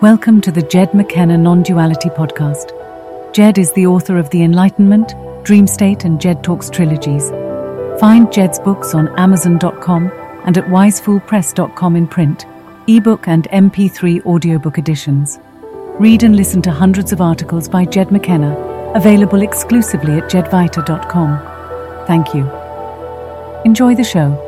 Welcome to the Jed McKenna Non Duality Podcast. Jed is the author of The Enlightenment, Dream State, and Jed Talks trilogies. Find Jed's books on Amazon.com and at wisefoolpress.com in print, ebook and MP3 audiobook editions. Read and listen to hundreds of articles by Jed McKenna, available exclusively at jedvaita.com. Thank you. Enjoy the show.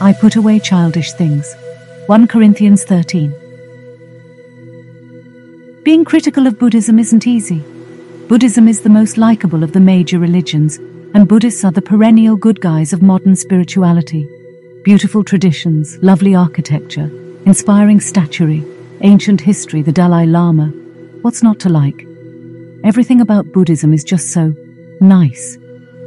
I put away childish things. 1 Corinthians 13. Being critical of Buddhism isn't easy. Buddhism is the most likable of the major religions, and Buddhists are the perennial good guys of modern spirituality. Beautiful traditions, lovely architecture, inspiring statuary, ancient history, the Dalai Lama. What's not to like? Everything about Buddhism is just so nice.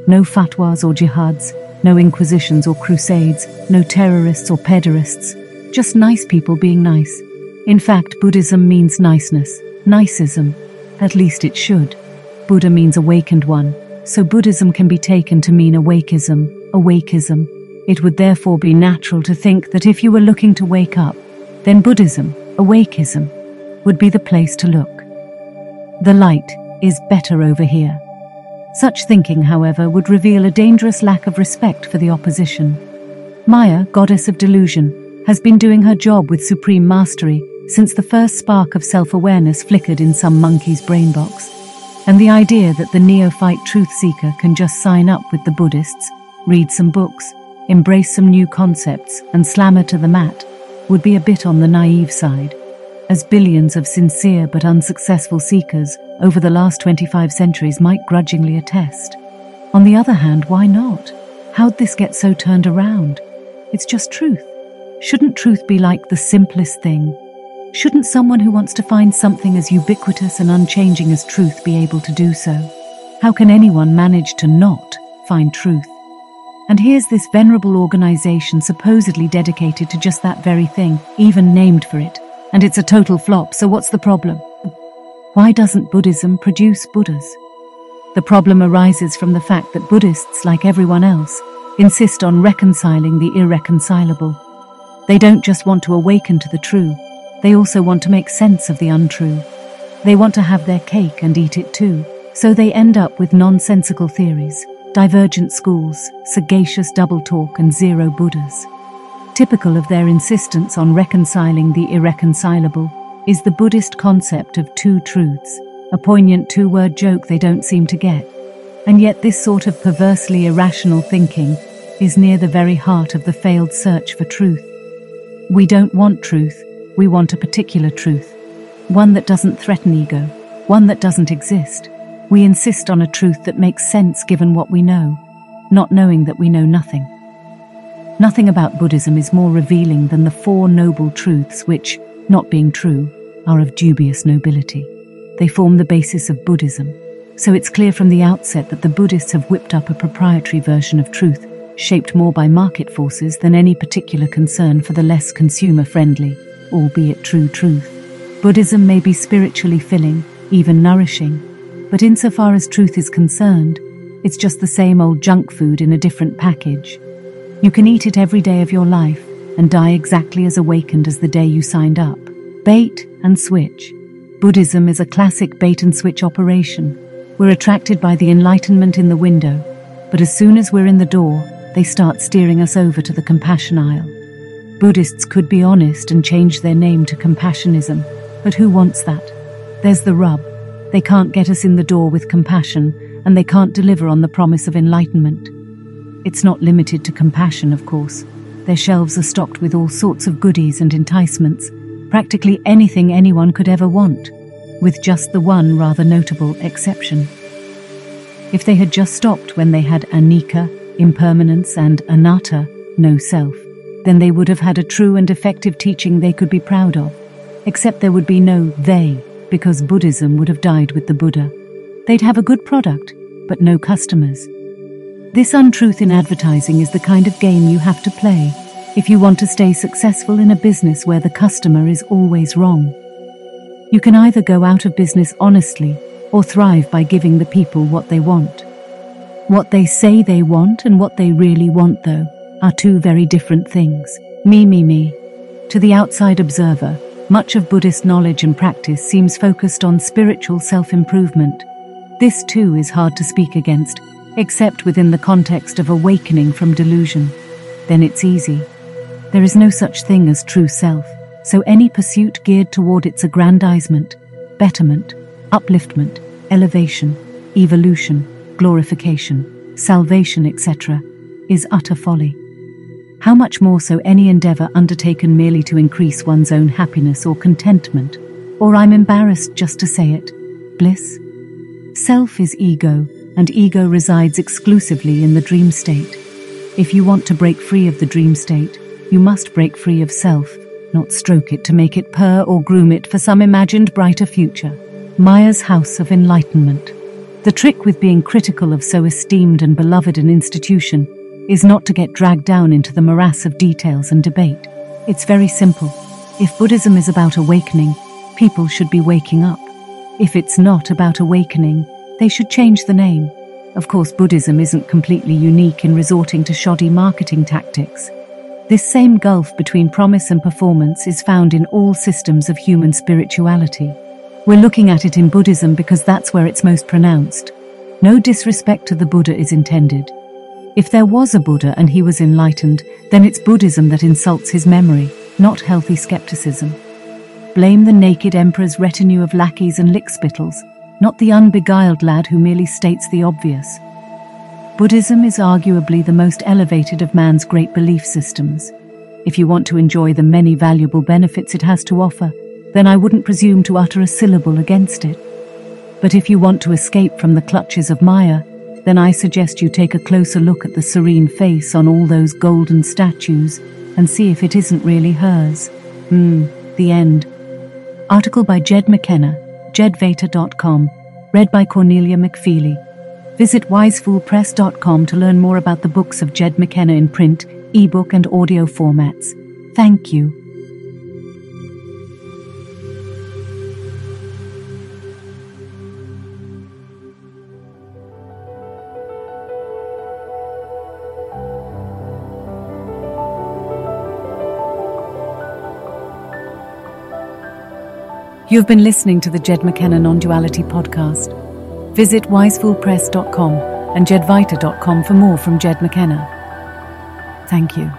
No fatwas or jihads, no inquisitions or crusades, no terrorists or pederasts, just nice people being nice. In fact, Buddhism means niceness, niceism. At least it should. Buddha means awakened one, so Buddhism can be taken to mean awakeism, awakeism. It would therefore be natural to think that if you were looking to wake up, then Buddhism, awakeism, would be the place to look. The light is better over here. Such thinking, however, would reveal a dangerous lack of respect for the opposition. Maya, goddess of delusion, has been doing her job with supreme mastery since the first spark of self awareness flickered in some monkey's brain box. And the idea that the neophyte truth seeker can just sign up with the Buddhists, read some books, embrace some new concepts, and slam her to the mat would be a bit on the naive side as billions of sincere but unsuccessful seekers over the last 25 centuries might grudgingly attest. On the other hand, why not? How'd this get so turned around? It's just truth. Shouldn't truth be like the simplest thing? Shouldn't someone who wants to find something as ubiquitous and unchanging as truth be able to do so? How can anyone manage to not find truth? And here's this venerable organization supposedly dedicated to just that very thing, even named for it and it's a total flop, so what's the problem? Why doesn't Buddhism produce Buddhas? The problem arises from the fact that Buddhists, like everyone else, insist on reconciling the irreconcilable. They don't just want to awaken to the true, they also want to make sense of the untrue. They want to have their cake and eat it too, so they end up with nonsensical theories, divergent schools, sagacious double talk, and zero Buddhas. Typical of their insistence on reconciling the irreconcilable is the Buddhist concept of two truths, a poignant two word joke they don't seem to get. And yet, this sort of perversely irrational thinking is near the very heart of the failed search for truth. We don't want truth, we want a particular truth, one that doesn't threaten ego, one that doesn't exist. We insist on a truth that makes sense given what we know, not knowing that we know nothing. Nothing about Buddhism is more revealing than the Four Noble Truths, which, not being true, are of dubious nobility. They form the basis of Buddhism, so it's clear from the outset that the Buddhists have whipped up a proprietary version of truth, shaped more by market forces than any particular concern for the less consumer friendly, albeit true truth. Buddhism may be spiritually filling, even nourishing, but insofar as truth is concerned, it's just the same old junk food in a different package. You can eat it every day of your life and die exactly as awakened as the day you signed up. Bait and switch. Buddhism is a classic bait and switch operation. We're attracted by the enlightenment in the window, but as soon as we're in the door, they start steering us over to the compassion aisle. Buddhists could be honest and change their name to compassionism, but who wants that? There's the rub. They can't get us in the door with compassion, and they can't deliver on the promise of enlightenment. It's not limited to compassion, of course. Their shelves are stocked with all sorts of goodies and enticements, practically anything anyone could ever want, with just the one rather notable exception. If they had just stopped when they had anicca, impermanence, and anatta, no self, then they would have had a true and effective teaching they could be proud of. Except there would be no they, because Buddhism would have died with the Buddha. They'd have a good product, but no customers. This untruth in advertising is the kind of game you have to play if you want to stay successful in a business where the customer is always wrong. You can either go out of business honestly or thrive by giving the people what they want. What they say they want and what they really want, though, are two very different things. Me, me, me. To the outside observer, much of Buddhist knowledge and practice seems focused on spiritual self improvement. This too is hard to speak against, except within the context of awakening from delusion. Then it's easy. There is no such thing as true self, so any pursuit geared toward its aggrandizement, betterment, upliftment, elevation, evolution, glorification, salvation, etc., is utter folly. How much more so any endeavor undertaken merely to increase one's own happiness or contentment, or I'm embarrassed just to say it, bliss? Self is ego, and ego resides exclusively in the dream state. If you want to break free of the dream state, you must break free of self, not stroke it to make it purr or groom it for some imagined brighter future. Maya's House of Enlightenment. The trick with being critical of so esteemed and beloved an institution is not to get dragged down into the morass of details and debate. It's very simple. If Buddhism is about awakening, people should be waking up. If it's not about awakening, they should change the name. Of course, Buddhism isn't completely unique in resorting to shoddy marketing tactics. This same gulf between promise and performance is found in all systems of human spirituality. We're looking at it in Buddhism because that's where it's most pronounced. No disrespect to the Buddha is intended. If there was a Buddha and he was enlightened, then it's Buddhism that insults his memory, not healthy skepticism. Blame the naked emperor's retinue of lackeys and lickspittles, not the unbeguiled lad who merely states the obvious. Buddhism is arguably the most elevated of man's great belief systems. If you want to enjoy the many valuable benefits it has to offer, then I wouldn't presume to utter a syllable against it. But if you want to escape from the clutches of Maya, then I suggest you take a closer look at the serene face on all those golden statues and see if it isn't really hers. Hmm, the end. Article by Jed McKenna, jedvaita.com, read by Cornelia McFeely. Visit wisefoolpress.com to learn more about the books of Jed McKenna in print, ebook, and audio formats. Thank you. You have been listening to the Jed McKenna Non Duality Podcast. Visit wisefoolpress.com and jedvaita.com for more from Jed McKenna. Thank you.